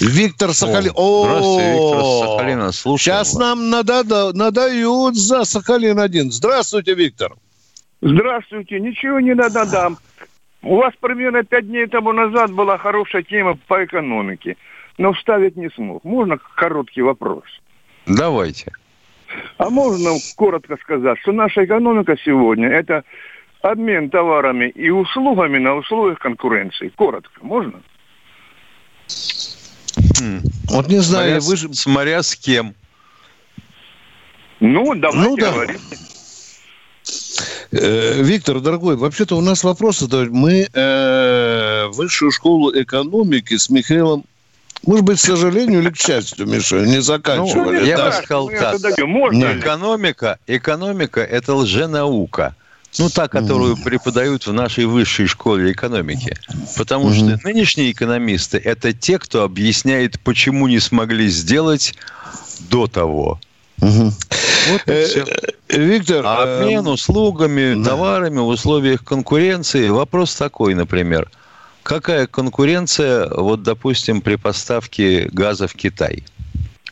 [SPEAKER 1] Виктор Сахалин.
[SPEAKER 2] О, здравствуйте, Виктор Сахалина.
[SPEAKER 1] Сейчас
[SPEAKER 2] вас.
[SPEAKER 1] нам надо, надают за Сахалин-1. Здравствуйте, Виктор.
[SPEAKER 8] Здравствуйте, ничего не надо У вас примерно пять дней тому назад была хорошая тема по экономике, но вставить не смог. Можно короткий вопрос?
[SPEAKER 2] Давайте.
[SPEAKER 8] А можно коротко сказать, что наша экономика сегодня – это обмен товарами и услугами на условиях конкуренции. Коротко, можно?
[SPEAKER 2] Хм.
[SPEAKER 1] Вот не знаю,
[SPEAKER 2] Смотря,
[SPEAKER 1] вы же...
[SPEAKER 2] с- смотря с кем.
[SPEAKER 8] Ну, давайте
[SPEAKER 1] Ну, да.
[SPEAKER 8] говорите.
[SPEAKER 1] Э, Виктор, дорогой, вообще-то у нас вопросы. то есть Мы э, высшую школу экономики с Михаилом, может быть, к сожалению или к счастью, Миша, не заканчивали.
[SPEAKER 2] Ну, я бы сказал
[SPEAKER 8] Мы
[SPEAKER 2] так.
[SPEAKER 8] Можно?
[SPEAKER 2] Экономика, экономика – это лженаука. Ну, та, которую преподают в нашей высшей школе экономики. Потому что нынешние экономисты – это те, кто объясняет, почему не смогли сделать до того.
[SPEAKER 1] Мгм.
[SPEAKER 2] Вот и
[SPEAKER 1] Э,
[SPEAKER 2] все.
[SPEAKER 1] э, Виктор,
[SPEAKER 2] А обмен услугами,
[SPEAKER 1] да.
[SPEAKER 2] товарами в условиях конкуренции. Вопрос такой, например. Какая конкуренция, вот, допустим, при поставке газа в Китай?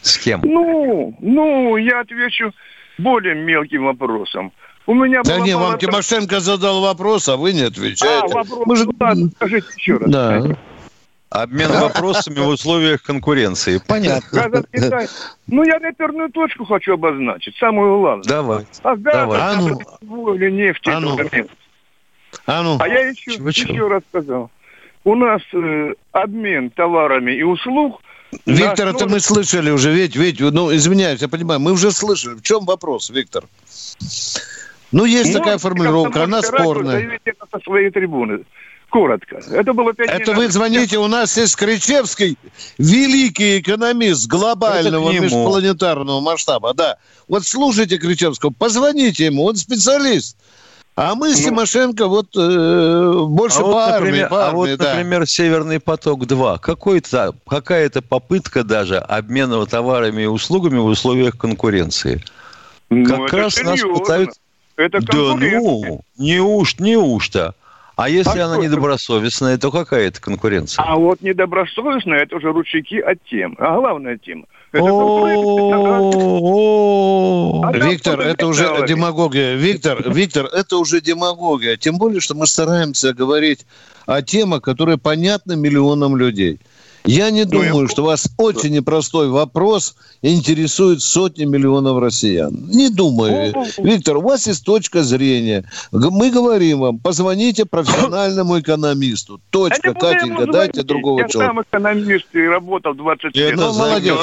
[SPEAKER 2] С кем?
[SPEAKER 8] Ну, ну, я отвечу более мелким вопросом. У меня
[SPEAKER 1] Да не, вам Тимошенко задал вопрос, а вы не
[SPEAKER 8] А,
[SPEAKER 1] отвечаете.
[SPEAKER 8] вопрос.
[SPEAKER 1] Мы же-
[SPEAKER 8] Ну, ладно, скажите еще раз.
[SPEAKER 1] Да.
[SPEAKER 2] Обмен вопросами в условиях конкуренции. Понятно.
[SPEAKER 8] Ну, я реперную точку хочу обозначить, самую главную.
[SPEAKER 2] Давай.
[SPEAKER 8] А
[SPEAKER 2] Давай.
[SPEAKER 1] А ну.
[SPEAKER 8] или нефти.
[SPEAKER 1] А ну. А ну,
[SPEAKER 8] А я еще,
[SPEAKER 2] Чего, чего?
[SPEAKER 8] еще раз сказал. У нас э, обмен товарами и услуг.
[SPEAKER 1] Виктор, это мы слышали уже, ведь, ведь, ну, извиняюсь, я понимаю, мы уже слышали. В чем вопрос, Виктор? Ну, есть такая
[SPEAKER 8] Можете
[SPEAKER 1] формулировка, она спорная.
[SPEAKER 8] это со своей трибуны. Коротко. Это было пять
[SPEAKER 1] Это вы
[SPEAKER 8] назад.
[SPEAKER 1] звоните, у нас есть Кричевский, великий экономист глобального межпланетарного масштаба, да. Вот слушайте Кричевского, позвоните ему, он специалист. А мы с
[SPEAKER 8] Ну.
[SPEAKER 1] Тимошенко вот э, больше
[SPEAKER 2] А вот,
[SPEAKER 1] по армии,
[SPEAKER 2] например,
[SPEAKER 1] по
[SPEAKER 2] а
[SPEAKER 1] армии,
[SPEAKER 2] вот,
[SPEAKER 1] да.
[SPEAKER 2] например, Северный поток-2. Какой-то, какая-то попытка даже обмена товарами и услугами в условиях конкуренции.
[SPEAKER 8] Ну,
[SPEAKER 2] как раз нас
[SPEAKER 8] серьезно.
[SPEAKER 2] пытаются-
[SPEAKER 8] Это
[SPEAKER 2] Да
[SPEAKER 8] конкуренция.
[SPEAKER 2] ну, неуж, неужто? А если
[SPEAKER 8] А
[SPEAKER 2] она
[SPEAKER 8] это?
[SPEAKER 2] недобросовестная, то какая это конкуренция?
[SPEAKER 8] А вот недобросовестно это уже ручейки от темы. А главная тема.
[SPEAKER 1] Виктор, это уже демагогия. Виктор, Виктор, это уже демагогия. Тем более, что мы стараемся говорить о темах, которые понятны миллионам людей. Я не
[SPEAKER 8] Ну, я
[SPEAKER 1] думаю, что вас очень непростой вопрос интересует сотни миллионов россиян. Не думаю.
[SPEAKER 8] Ну,
[SPEAKER 1] Виктор, у вас есть точка зрения. Мы говорим вам, позвоните профессиональному [COUGHS] экономисту. Точка, Катенька, дайте другого
[SPEAKER 8] Я
[SPEAKER 1] человека.
[SPEAKER 8] сам экономист и работал 20 лет.
[SPEAKER 2] Это
[SPEAKER 1] Ну, молодец.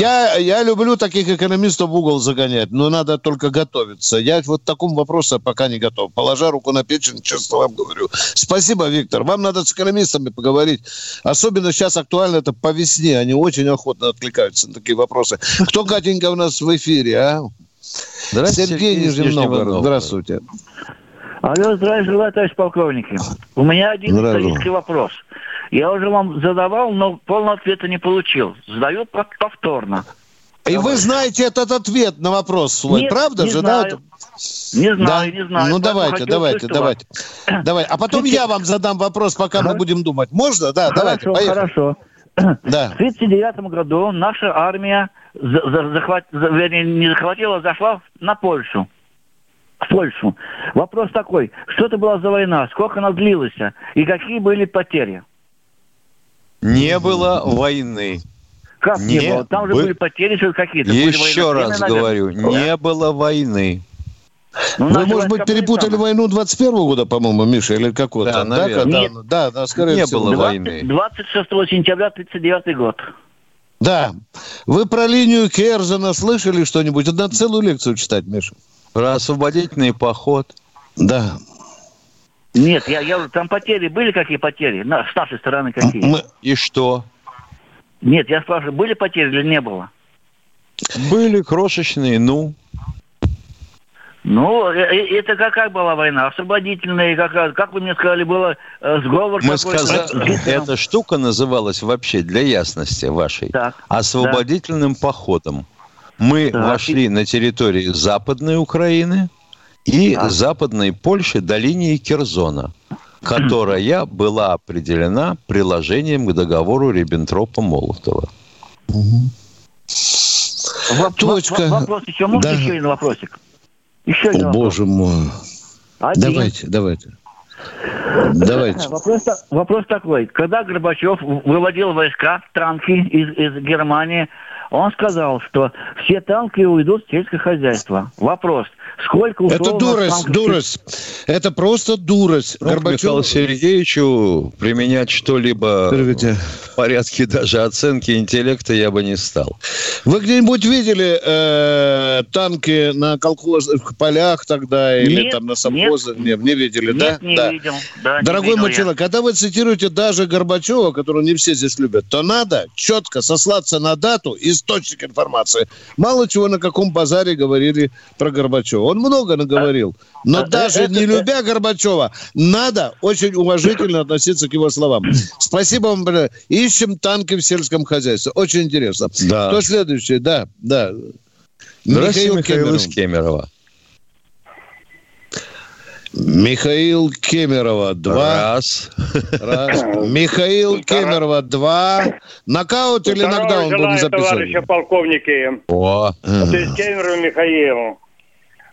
[SPEAKER 1] Я, я люблю таких экономистов в угол загонять, но надо только готовиться. Я вот к такому вопросу пока не готов. Положа руку на печень, честно вам говорю. Спасибо, Виктор. Вам надо с экономистами поговорить. Особенно сейчас актуально это по весне. Они очень охотно откликаются на такие вопросы. Кто, Катенька, у нас в эфире, а?
[SPEAKER 2] Здравствуйте,
[SPEAKER 1] Сергей
[SPEAKER 2] из
[SPEAKER 1] Нижний Новгород. Здравствуйте.
[SPEAKER 9] Алло, здравия желаю, товарищ полковники. У меня один исторический вопрос. Я уже вам задавал, но полного ответа не получил. Задаю пов- повторно.
[SPEAKER 1] И вы знаете этот ответ на вопрос свой,
[SPEAKER 9] Нет,
[SPEAKER 1] правда
[SPEAKER 9] не
[SPEAKER 1] же,
[SPEAKER 9] знаю.
[SPEAKER 1] да?
[SPEAKER 9] Не знаю,
[SPEAKER 1] Да?
[SPEAKER 9] не знаю.
[SPEAKER 1] Ну давайте, давайте, давайте.
[SPEAKER 9] вас.
[SPEAKER 1] Давай. А потом я вам задам вопрос, пока мы будем думать. Можно? Да, давайте,
[SPEAKER 9] Хорошо,
[SPEAKER 1] поехали.
[SPEAKER 9] хорошо.
[SPEAKER 1] Да.
[SPEAKER 9] В 1939 году наша армия за- за- захват- за- вернее, не захватила, а зашла на Польшу. В Польшу. Вопрос такой, что это была за война, сколько она длилась и какие были потери?
[SPEAKER 2] Не было войны.
[SPEAKER 9] Как не,
[SPEAKER 2] Не
[SPEAKER 9] было? Там же
[SPEAKER 2] бы-
[SPEAKER 9] были потери что какие-то. были
[SPEAKER 2] Еще раз
[SPEAKER 9] наверное.
[SPEAKER 2] говорю, не было войны.
[SPEAKER 9] Ну,
[SPEAKER 1] Вы, может быть, перепутали войну 21 года, по-моему, Миша, или какого-то?
[SPEAKER 2] Да, наверное.
[SPEAKER 1] когда-
[SPEAKER 9] Нет.
[SPEAKER 1] да, да, скорее
[SPEAKER 2] Не
[SPEAKER 1] всего.
[SPEAKER 2] было
[SPEAKER 9] 20
[SPEAKER 2] войны.
[SPEAKER 9] 26 сентября 1939 год.
[SPEAKER 1] Да. Вы про линию Керзена слышали что-нибудь? Надо целую лекцию читать, Миша.
[SPEAKER 2] Про освободительный поход.
[SPEAKER 1] Да.
[SPEAKER 9] Нет, я, я, там потери были какие потери? На, с нашей стороны какие?
[SPEAKER 1] Мы-
[SPEAKER 2] И что?
[SPEAKER 9] Нет, я спрашиваю, были потери или не было?
[SPEAKER 2] Были крошечные, ну.
[SPEAKER 9] Ну, э- э- это какая была война? Освободительная, какая, как вы мне сказали, было э, сговор
[SPEAKER 2] Мы сказали, эта штука называлась вообще, для ясности вашей,
[SPEAKER 9] Так,
[SPEAKER 2] освободительным походом. Мы
[SPEAKER 9] Так.
[SPEAKER 2] вошли на территории Западной Украины и
[SPEAKER 9] Так.
[SPEAKER 2] Западной Польши до линии Керзона, [CLEARS THROAT] которая была определена приложением к договору Риббентропа-Молотова.
[SPEAKER 9] Воп-
[SPEAKER 1] Точка.
[SPEAKER 9] воп- Вопрос еще, можно
[SPEAKER 1] Да.
[SPEAKER 9] еще один вопросик? Еще один
[SPEAKER 1] О,
[SPEAKER 9] вопрос.
[SPEAKER 1] боже мой.
[SPEAKER 9] Один.
[SPEAKER 1] Давайте, давайте. Давайте.
[SPEAKER 9] Вопрос, вопрос такой. Когда Горбачев выводил войска, танки из, из Германии, он сказал, что все танки уйдут в сельское хозяйство. Вопрос. Сколько ушло
[SPEAKER 1] Это дурость,
[SPEAKER 9] танков
[SPEAKER 1] дурость. Это просто дурость.
[SPEAKER 2] Ну, к Михаилу Сергеевичу применять что-либо в порядке даже оценки интеллекта я бы не стал.
[SPEAKER 1] Вы где-нибудь видели э, танки на колхозных полях тогда или
[SPEAKER 9] Нет,
[SPEAKER 1] там на совхозах? Нет, не видели, да?
[SPEAKER 9] Нет, не
[SPEAKER 1] да.
[SPEAKER 9] видел. Да, не
[SPEAKER 1] Дорогой
[SPEAKER 9] видел
[SPEAKER 1] мой
[SPEAKER 9] я.
[SPEAKER 1] человек, когда вы цитируете даже Горбачева, которого не все здесь любят, то надо четко сослаться на дату, источник информации. Мало чего на каком базаре говорили про Горбачева. Он много наговорил. Но
[SPEAKER 9] а,
[SPEAKER 1] даже
[SPEAKER 9] это-
[SPEAKER 1] не любя Горбачева, надо очень уважительно относиться к его словам. Спасибо вам. большое. Ищем танки в сельском хозяйстве. Очень интересно.
[SPEAKER 2] Да.
[SPEAKER 1] Кто следующий? Да, да.
[SPEAKER 2] Здравствуйте, Михаил,
[SPEAKER 1] Кемеров.
[SPEAKER 2] из Кемерово.
[SPEAKER 1] Михаил Кемерова, два.
[SPEAKER 2] Раз.
[SPEAKER 1] Раз. [LAUGHS] Михаил Кемерова, два. Нокаут или
[SPEAKER 5] Здравия
[SPEAKER 1] нокдаун будем записывать?
[SPEAKER 5] товарищи полковники.
[SPEAKER 2] О,
[SPEAKER 5] Это из Михаил.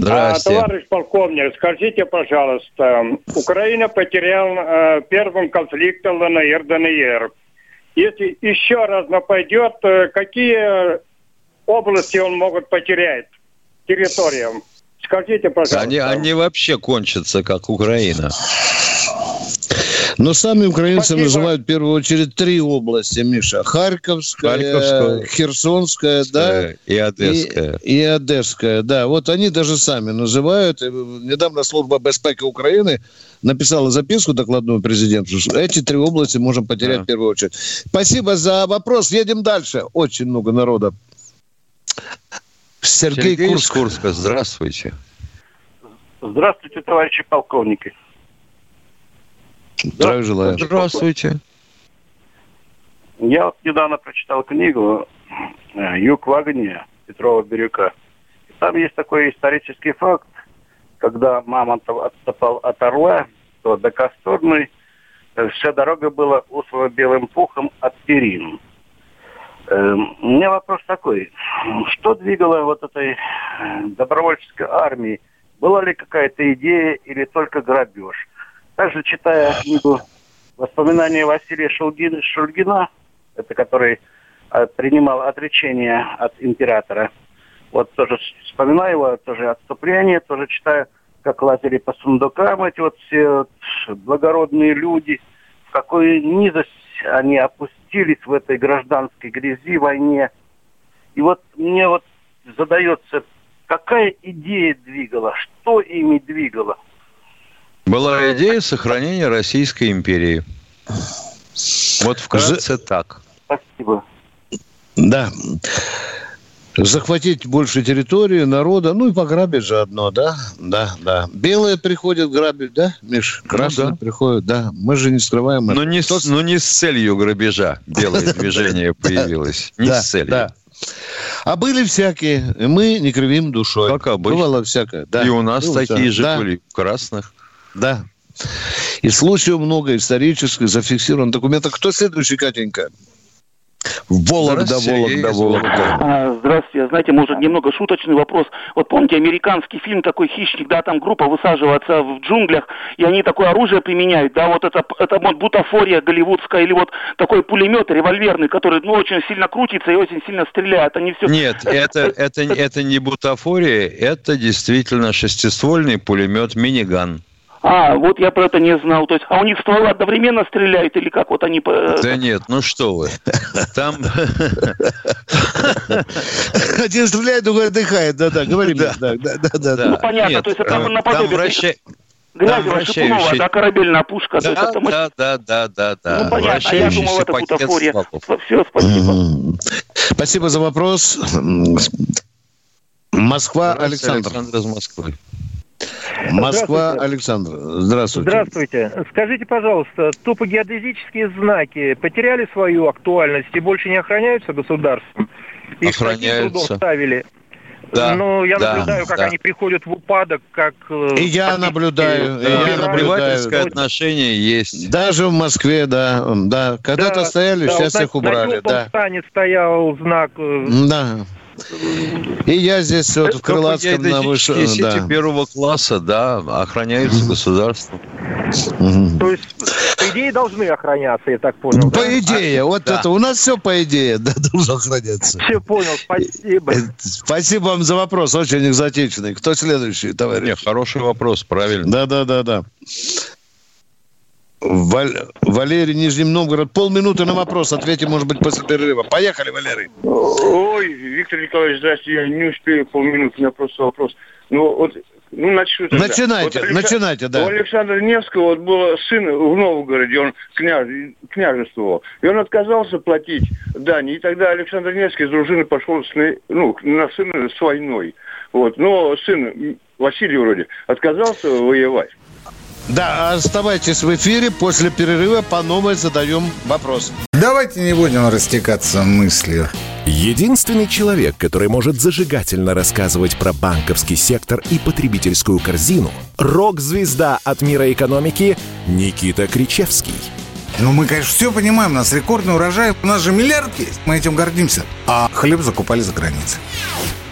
[SPEAKER 5] А,
[SPEAKER 2] здрасте.
[SPEAKER 5] товарищ полковник, скажите, пожалуйста, Украина потеряла э, первым конфликтом ЛНР, ДНР. Если еще раз нападет, э, какие области он могут потерять территориям? Скажите, пожалуйста.
[SPEAKER 2] Они, они вообще кончатся, как Украина.
[SPEAKER 1] Но сами украинцы
[SPEAKER 5] Спасибо.
[SPEAKER 1] называют в первую очередь три области, Миша. Харьковская,
[SPEAKER 2] Харьковская,
[SPEAKER 1] Херсонская, да,
[SPEAKER 2] И Одесская.
[SPEAKER 1] И, и Одесская, да. Вот они даже сами называют. Недавно служба безпеки Украины написала записку докладную президенту, что эти три области можем потерять
[SPEAKER 2] Да.
[SPEAKER 1] в первую очередь. Спасибо за вопрос. Едем дальше. Очень много народа. Сергей,
[SPEAKER 2] Сергей
[SPEAKER 1] Курск.
[SPEAKER 2] Курска, здравствуйте.
[SPEAKER 10] Здравствуйте, товарищи полковники.
[SPEAKER 1] Здравия желаю.
[SPEAKER 2] Здравствуйте.
[SPEAKER 10] Я вот недавно прочитал книгу э, «Юг в огне» Петрова Бирюка. И там есть такой исторический факт, когда Мамонтов отступал от Орла, то до Косторной э, вся дорога была услана белым пухом от перин. Эм, У меня вопрос такой. Что двигало вот этой э, добровольческой армией? Была ли какая-то идея или только грабеж? Также читая книгу «Воспоминания Василия Шульгина», Шульгина это который э, принимал отречение от императора, вот тоже вспоминаю его, тоже отступление, тоже читаю, как лазили по сундукам эти вот все благородные люди, в какую низость они опустились в этой гражданской грязи, войне. И вот мне вот задается, какая идея двигала, что ими двигало?
[SPEAKER 2] Была идея сохранения Российской империи. Вот вкратце так.
[SPEAKER 10] Спасибо.
[SPEAKER 1] Да. Захватить больше территории, народа, ну и пограбить заодно, да? Да, да. Белые приходят грабить, да, Миш? Красные
[SPEAKER 2] Ну да.
[SPEAKER 1] приходят, да. Мы же не скрываем это.
[SPEAKER 2] Но не, с, но не с целью грабежа белое [LAUGHS] движение появилось. Не
[SPEAKER 1] Да,
[SPEAKER 2] с целью.
[SPEAKER 1] да. А были всякие, и мы не кривим душой.
[SPEAKER 2] Как обычно.
[SPEAKER 1] Бывало всякое. Да.
[SPEAKER 2] И у нас
[SPEAKER 1] Было
[SPEAKER 2] такие же
[SPEAKER 1] всякое.
[SPEAKER 2] были, красных.
[SPEAKER 1] Да. да. И случаев много исторических, зафиксировано в документах. Кто следующий, Катенька?
[SPEAKER 2] Здравствуйте,
[SPEAKER 1] Вологда,
[SPEAKER 2] Сергей из
[SPEAKER 1] Вологда.
[SPEAKER 9] А, Здравствуйте. Знаете, может, немного шуточный вопрос. Вот помните американский фильм такой «Хищник», да, там группа высаживается в джунглях, и они такое оружие применяют, да, вот это, это вот бутафория голливудская, или вот такой пулемет револьверный, который, ну, очень сильно крутится и очень сильно стреляет. Они все...
[SPEAKER 2] Нет, это, это, это не бутафория, это действительно шестиствольный пулемет «Миниган».
[SPEAKER 9] А, вот я про это не знал. То есть, а у них стволы одновременно стреляют, или как вот они... э,
[SPEAKER 2] Да нет, ну что вы. Там...
[SPEAKER 1] Один стреляет, другой отдыхает. Да-да, говори мне. Да, да, да, да, да.
[SPEAKER 9] Ну, понятно, то есть это
[SPEAKER 2] э,
[SPEAKER 9] наподобие
[SPEAKER 2] там вращающий-
[SPEAKER 9] Шипунова, да, корабельная пушка.
[SPEAKER 2] Да,
[SPEAKER 9] это мы-
[SPEAKER 2] да, да, да, да, да.
[SPEAKER 9] Ну, понятно, а я думал, это
[SPEAKER 2] пакет
[SPEAKER 9] бутафория. Все, спасибо.
[SPEAKER 1] Спасибо за вопрос. Москва, Александр.
[SPEAKER 2] Александр из Москвы.
[SPEAKER 1] Москва,
[SPEAKER 11] Здравствуйте.
[SPEAKER 1] Александр. Здравствуйте.
[SPEAKER 11] Здравствуйте. Скажите, пожалуйста, топогеодезические знаки потеряли свою актуальность и больше не охраняются государством? Их
[SPEAKER 2] Охраняются.
[SPEAKER 11] трудом ставили.
[SPEAKER 2] Да,
[SPEAKER 11] Но я
[SPEAKER 2] да,
[SPEAKER 11] наблюдаю, как
[SPEAKER 2] да.
[SPEAKER 11] они приходят в упадок, как... э,
[SPEAKER 1] И я наблюдаю, и
[SPEAKER 2] Да,
[SPEAKER 1] я
[SPEAKER 11] убирают.
[SPEAKER 2] наплевательское
[SPEAKER 1] наблюдаю.
[SPEAKER 2] отношение есть.
[SPEAKER 1] Даже в Москве, да. Да. Когда-то
[SPEAKER 11] Да,
[SPEAKER 1] стояли,
[SPEAKER 11] да,
[SPEAKER 1] сейчас
[SPEAKER 11] на-
[SPEAKER 1] их убрали.
[SPEAKER 11] На
[SPEAKER 1] Да.
[SPEAKER 11] стане стоял знак... э,
[SPEAKER 1] Да. И я здесь вот в Крылатском на выше...
[SPEAKER 2] Геодезические
[SPEAKER 1] Да.
[SPEAKER 2] сети первого класса, да, охраняются государством.
[SPEAKER 11] То есть, по идее, должны охраняться, я так понял.
[SPEAKER 1] По идее, вот
[SPEAKER 2] Да.
[SPEAKER 1] это у нас все по идее, да, [LAUGHS] должно охраняться.
[SPEAKER 11] Все понял, спасибо.
[SPEAKER 1] Э, Спасибо вам за вопрос, очень экзотичный. Кто следующий, товарищ?
[SPEAKER 2] Не, хороший вопрос, правильно.
[SPEAKER 1] Да, да, да, да. Валь- Валерий, Нижний Новгород. Полминуты на вопрос. Ответим, может быть, после перерыва. Поехали, Валерий.
[SPEAKER 12] Ой, Виктор Николаевич, здрасте, я не успею полминуты, у меня просто вопрос. Ну, вот, ну, начну тогда.
[SPEAKER 1] Начинайте,
[SPEAKER 12] Вот
[SPEAKER 1] начинайте, да.
[SPEAKER 12] У Александра Невского вот был сын в Новгороде, он княж, княжествовал, и он отказался платить дани, и тогда Александр Невский с дружины пошел с, ну, на сына с войной. Вот. Но сын, Василий вроде, отказался воевать.
[SPEAKER 1] Да, оставайтесь в эфире. После перерыва по новой задаем вопрос.
[SPEAKER 13] Давайте не будем растекаться мыслью.
[SPEAKER 4] Единственный человек, который может зажигательно рассказывать про банковский сектор и потребительскую корзину – рок-звезда от мира экономики Никита Кричевский.
[SPEAKER 13] Ну, мы, конечно, все понимаем, у нас рекордный урожай, у нас же миллиард есть, мы этим гордимся. А хлеб закупали за границей.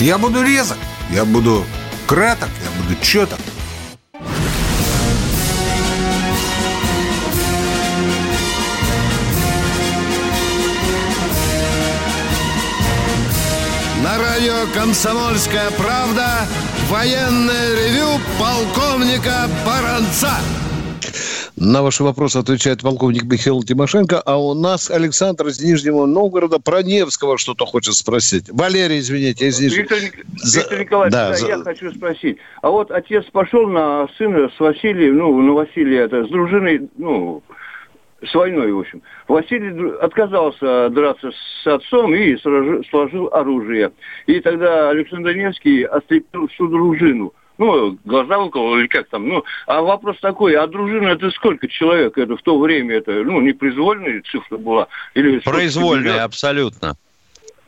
[SPEAKER 13] Я буду резок, я буду краток, я буду четок.
[SPEAKER 1] На радио «Комсомольская правда» военное ревю полковника Баранца. На ваши вопросы отвечает полковник Михаил Тимошенко, а у нас Александр из Нижнего Новгорода про Невского что-то хочет спросить. Валерий, извините, из Нижнего.
[SPEAKER 12] Виктор, Ник-
[SPEAKER 1] За-
[SPEAKER 12] Виктор Николаевич,
[SPEAKER 1] да,
[SPEAKER 12] да,
[SPEAKER 1] за-
[SPEAKER 12] я хочу спросить. А вот отец пошел на сына с Василием, ну, на Василия, это, с дружиной, ну, с войной, в общем. Василий отказался драться с отцом и сложил оружие. И тогда Александр Невский ослепил всю дружину. Ну, глаза выколол или как там. Ну, а вопрос такой, а дружина это сколько человек? Это в то время, это, ну, непроизвольная цифра была? Или
[SPEAKER 2] Произвольная, абсолютно.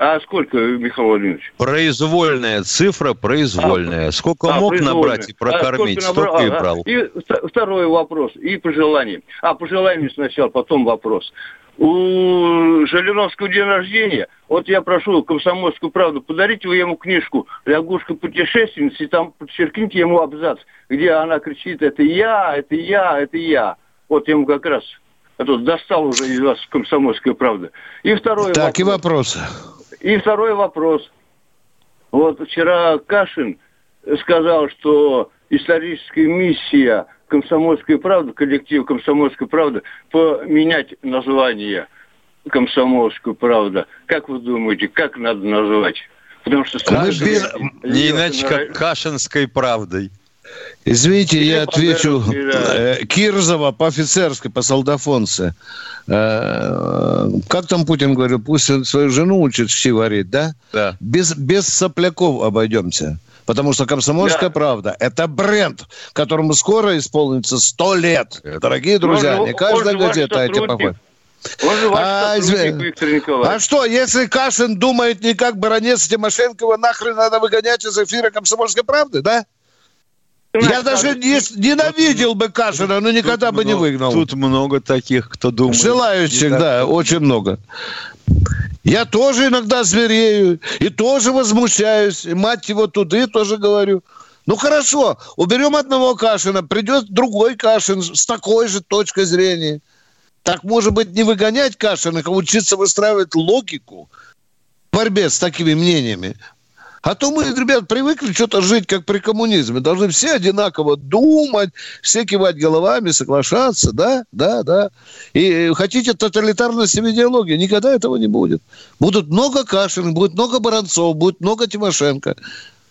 [SPEAKER 12] А сколько, Михаил Владимирович?
[SPEAKER 2] Произвольная цифра, произвольная. Сколько
[SPEAKER 12] А,
[SPEAKER 2] мог набрать и
[SPEAKER 12] А
[SPEAKER 2] прокормить,
[SPEAKER 12] сколько набрал?
[SPEAKER 2] столько и
[SPEAKER 12] Ага.
[SPEAKER 2] брал.
[SPEAKER 12] И вт- второй вопрос, и пожелание. А, пожелание сначала, потом вопрос. У Жириновского день рождения, вот я прошу комсомольскую правду, подарите вы ему книжку «Лягушка-путешественница» и там подчеркните ему абзац, где она кричит «это я, это я, это я». Вот ему как раз это вот достал уже из вас комсомольская правда. И второй
[SPEAKER 1] Так, и
[SPEAKER 12] вопрос. И второй вопрос. Вот вчера Кашин сказал, что историческая миссия «Комсомольская правда», коллектив «Комсомольская правда» поменять название «Комсомольская правда». Как вы думаете, как надо назвать? Потому что
[SPEAKER 1] Мы без-
[SPEAKER 2] Не иначе, как Кашинской правдой.
[SPEAKER 1] Извините, я отвечу. Э, Кирзова по офицерской, по солдафонце. Э, Как там Путин говорил, пусть свою жену учит щи варить, да?
[SPEAKER 2] Да.
[SPEAKER 1] Без, без сопляков обойдемся. Потому что «Комсомольская
[SPEAKER 12] Да.
[SPEAKER 1] правда» – это бренд, которому скоро исполнится 100 лет. Дорогие друзья,
[SPEAKER 12] Он
[SPEAKER 1] не каждая газета
[SPEAKER 12] сотрудник.
[SPEAKER 1] походит. А, извини. А что, если Кашин думает не как баронец Тимошенко, его нахрен надо выгонять из эфира «Комсомольской правды», да? Я даже не- ненавидел бы Кашина, но никогда бы не
[SPEAKER 2] Много-
[SPEAKER 1] выгнал.
[SPEAKER 2] Тут много таких, кто думает.
[SPEAKER 1] Желающих,
[SPEAKER 2] не так,
[SPEAKER 1] да,
[SPEAKER 2] как-
[SPEAKER 1] очень много. Я тоже иногда зверею, и тоже возмущаюсь, и мать его туды тоже говорю. Ну хорошо, уберем одного Кашина, придет другой Кашин с такой же точкой зрения. Так, может быть, не выгонять Кашина, а учиться выстраивать логику в борьбе с такими мнениями. А то мы, ребят, привыкли что-то жить, как при коммунизме. Должны все одинаково думать, все кивать головами, соглашаться, да, да, да. И хотите тоталитарности в идеологии, никогда этого не будет. Будут много Кашиных, будет много Баранцов, будет много Тимошенко.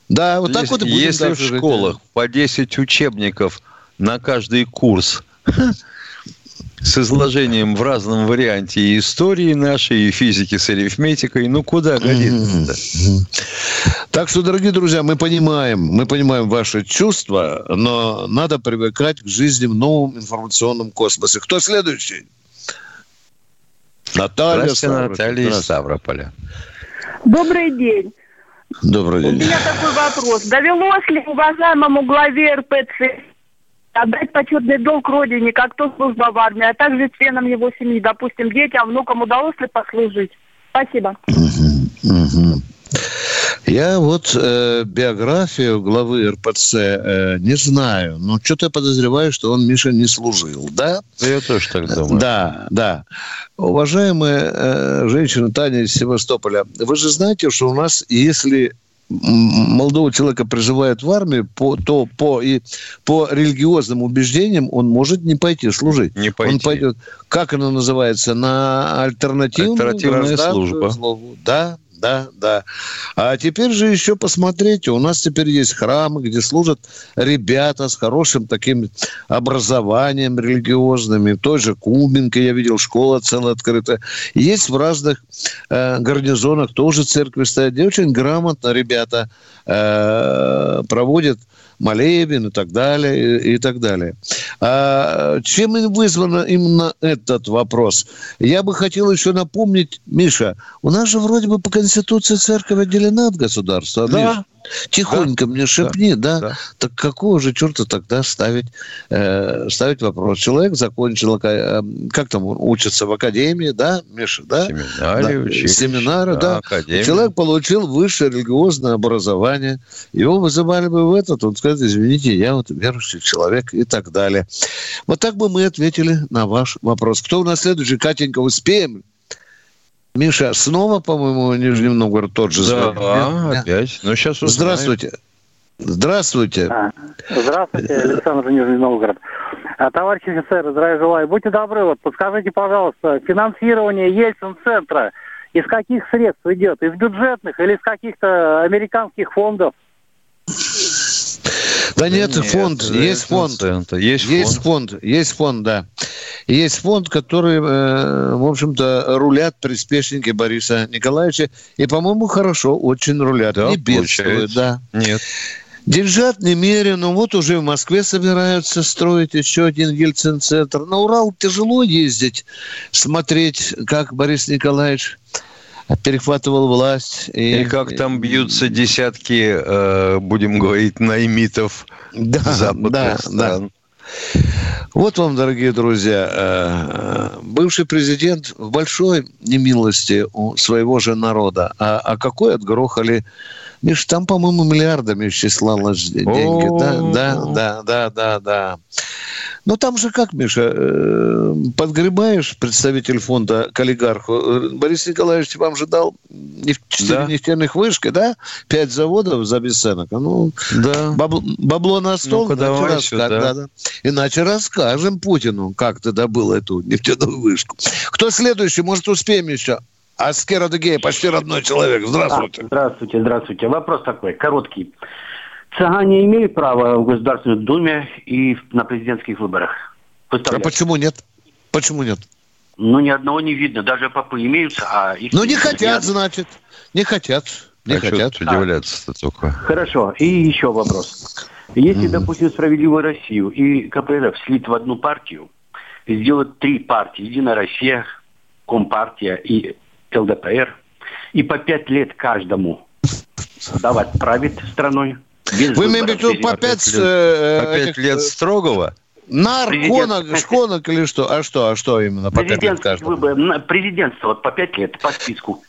[SPEAKER 1] Да, вот так
[SPEAKER 2] если,
[SPEAKER 1] вот и будем
[SPEAKER 2] если в
[SPEAKER 1] дальше жить.
[SPEAKER 2] школах по 10 учебников на каждый курс [LAUGHS] с изложением в разном варианте и истории нашей, и физики с арифметикой, ну куда годится-то?
[SPEAKER 1] Так что, дорогие друзья, мы понимаем, мы понимаем ваши чувства, но надо привыкать к жизни в новом информационном космосе. Кто следующий? Наталья.
[SPEAKER 2] Здравствуйте,
[SPEAKER 1] Ставрополь.
[SPEAKER 2] Наталья из. Ставрополя.
[SPEAKER 14] Добрый день.
[SPEAKER 1] Добрый
[SPEAKER 14] У
[SPEAKER 1] день.
[SPEAKER 14] меня такой вопрос. Довелось ли уважаемому главе РПЦ отдать почетный долг родине, как то служба в армии, а также членам его семьи, допустим, детям, внукам удалось ли послужить? Спасибо.
[SPEAKER 1] Я вот э, биографию главы РПЦ э, не знаю, но что-то я подозреваю, что он, Миша, не служил, да?
[SPEAKER 2] Я тоже так думаю.
[SPEAKER 1] Да, да. Уважаемая э, женщина Таня из Севастополя, вы же знаете, что у нас, если молодого человека призывают в армию, по, то по, и, по религиозным убеждениям он может не пойти служить.
[SPEAKER 2] Не пойти.
[SPEAKER 1] Он пойдет, как она называется, на альтернативную
[SPEAKER 2] Альтернативная
[SPEAKER 1] гражданскую
[SPEAKER 2] служба.
[SPEAKER 1] службу. Да, да, да. А теперь же еще посмотрите, у нас теперь есть храмы, где служат ребята с хорошим таким образованием религиозным. И в той же Кубинке я видел, школа целая открытая. Есть в разных э, гарнизонах тоже церкви стоят, где очень грамотно ребята э, проводят молебен и так далее, и, и так далее. А чем вызван именно этот вопрос? Я бы хотел еще напомнить, Миша, у нас же вроде бы по Конституции церковь отделена от государства.
[SPEAKER 2] Да.
[SPEAKER 1] Миш, тихонько мне шепни, да?
[SPEAKER 2] да.
[SPEAKER 1] Так какого же черта тогда ставить, э, ставить вопрос? Человек закончил, э, как там учится в академии, да, Миша, да?
[SPEAKER 2] Семинаре,
[SPEAKER 1] Да,
[SPEAKER 2] училище,
[SPEAKER 1] семинары, да.
[SPEAKER 2] академия.
[SPEAKER 1] Человек получил высшее религиозное образование. Его вызывали бы в этот, он сказать, извините, я вот верующий человек и так далее. Вот так бы мы ответили на ваш вопрос. Кто у нас следующий? Катенька, успеем? Миша, снова, по-моему, Нижний Новгород тот же
[SPEAKER 2] Да,
[SPEAKER 1] звонит? Нет?
[SPEAKER 2] опять. Ну, сейчас узнаем.
[SPEAKER 1] Здравствуйте. Здравствуйте.
[SPEAKER 15] А, Здравствуйте, Александр Нижний Новгород. А, Товарищи офицеры, здравия желаю. Будьте добры, вот подскажите, пожалуйста, финансирование Ельцин-центра из каких средств идет? Из бюджетных или из каких-то американских фондов?
[SPEAKER 1] Да нет,
[SPEAKER 2] Нет,
[SPEAKER 1] фонд, есть фонд.
[SPEAKER 2] есть
[SPEAKER 1] Есть фонд, есть фонд, да. Есть фонд, который, э, в общем-то, рулят приспешники Бориса Николаевича. И, по-моему, хорошо, очень рулят.
[SPEAKER 2] Да,
[SPEAKER 1] не бедствуют, да.
[SPEAKER 2] Нет.
[SPEAKER 1] Деньжат немерено. Вот уже в Москве собираются строить еще один Ельцин-центр. На Урал тяжело ездить, смотреть, как Борис Николаевич перехватывал власть.
[SPEAKER 2] И как там бьются десятки, э, будем говорить, наймитов
[SPEAKER 1] Да,
[SPEAKER 2] западных
[SPEAKER 1] да,
[SPEAKER 2] стран.
[SPEAKER 1] Вот вам, дорогие друзья, э, бывший президент в большой немилости у своего же народа. А, а какой отгрохали? Миш, там, по-моему, миллиардами исчислалось деньги. Да, да, да, да, да, да. Но там же как, Миша, э, подгребаешь представитель фонда к олигарху. Э, Борис Николаевич вам же дал четыре
[SPEAKER 2] Да.
[SPEAKER 1] нефтяных вышки, да? Пять заводов за бесценок. А Ну,
[SPEAKER 2] Да.
[SPEAKER 1] бабло, бабло на стол,
[SPEAKER 2] Ну-ка,
[SPEAKER 1] иначе, раска-
[SPEAKER 2] сюда.
[SPEAKER 1] да, да. иначе расскажем Путину, как ты добыл эту нефтяную вышку. Кто следующий? Может, успеем еще? Аскер Адыгея, почти родной человек. Здравствуйте.
[SPEAKER 10] А, здравствуйте, здравствуйте. Вопрос такой, короткий. Цыгане имеют право в Государственной Думе и на президентских выборах?
[SPEAKER 1] А почему нет? Почему нет?
[SPEAKER 10] Ну, ни одного не видно. Даже попы имеются, а их...
[SPEAKER 1] Ну, не хотят, значит. Не хотят. Не
[SPEAKER 2] а
[SPEAKER 1] хотят.
[SPEAKER 2] Что удивляться-то только?
[SPEAKER 10] Хорошо. И еще вопрос. Если, mm-hmm. допустим, «Справедливую Россию» и КПРФ слить в одну партию, сделать три партии, «Единая Россия», Компартия и ЛДПР, и по пять лет каждому [LAUGHS] давать править страной.
[SPEAKER 1] Вы имеете в виду по пять...
[SPEAKER 2] Лет, э, по пять лет строгого?
[SPEAKER 1] Нарконок, шконок или что? А что, а что именно по пять лет каждому?
[SPEAKER 10] Президентство вот по пять лет, по списку.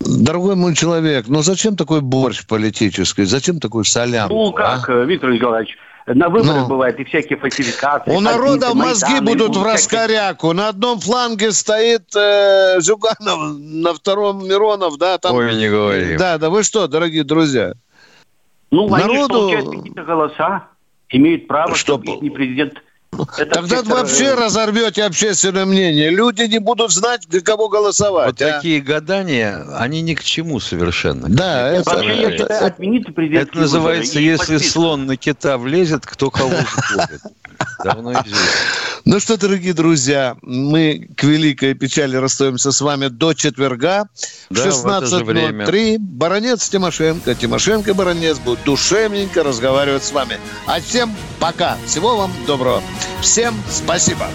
[SPEAKER 1] Дорогой мой человек, ну зачем такой борщ политический? Зачем такой солянку?
[SPEAKER 10] Ну как, а? Виктор Николаевич, на выборах ну, бывает и всякие фальсификации.
[SPEAKER 1] У народа мозги будут в раскоряку. На одном фланге стоит э, Зюганов, на втором Миронов, да, там.
[SPEAKER 2] Ой, не говори.
[SPEAKER 1] Да, да, вы что, дорогие друзья?
[SPEAKER 10] Ну, Народу... они получают какие-то голоса, имеют право, что не президент
[SPEAKER 1] это Тогда вы вообще разорвете общественное мнение. Люди не будут знать, для кого голосовать.
[SPEAKER 2] Вот а? такие гадания, они ни к чему совершенно.
[SPEAKER 1] Да, это,
[SPEAKER 10] вообще, это, я считаю, отмените
[SPEAKER 2] это называется, если слон на кита влезет, кто кого сборит. Давно известно.
[SPEAKER 1] Ну что, дорогие друзья, мы к великой печали расстаемся с вами до четверга. В да, 16.03 Баронец Тимошенко. Тимошенко Баронец будут душевненько разговаривать с вами. А всем пока. Всего вам доброго. Всем спасибо.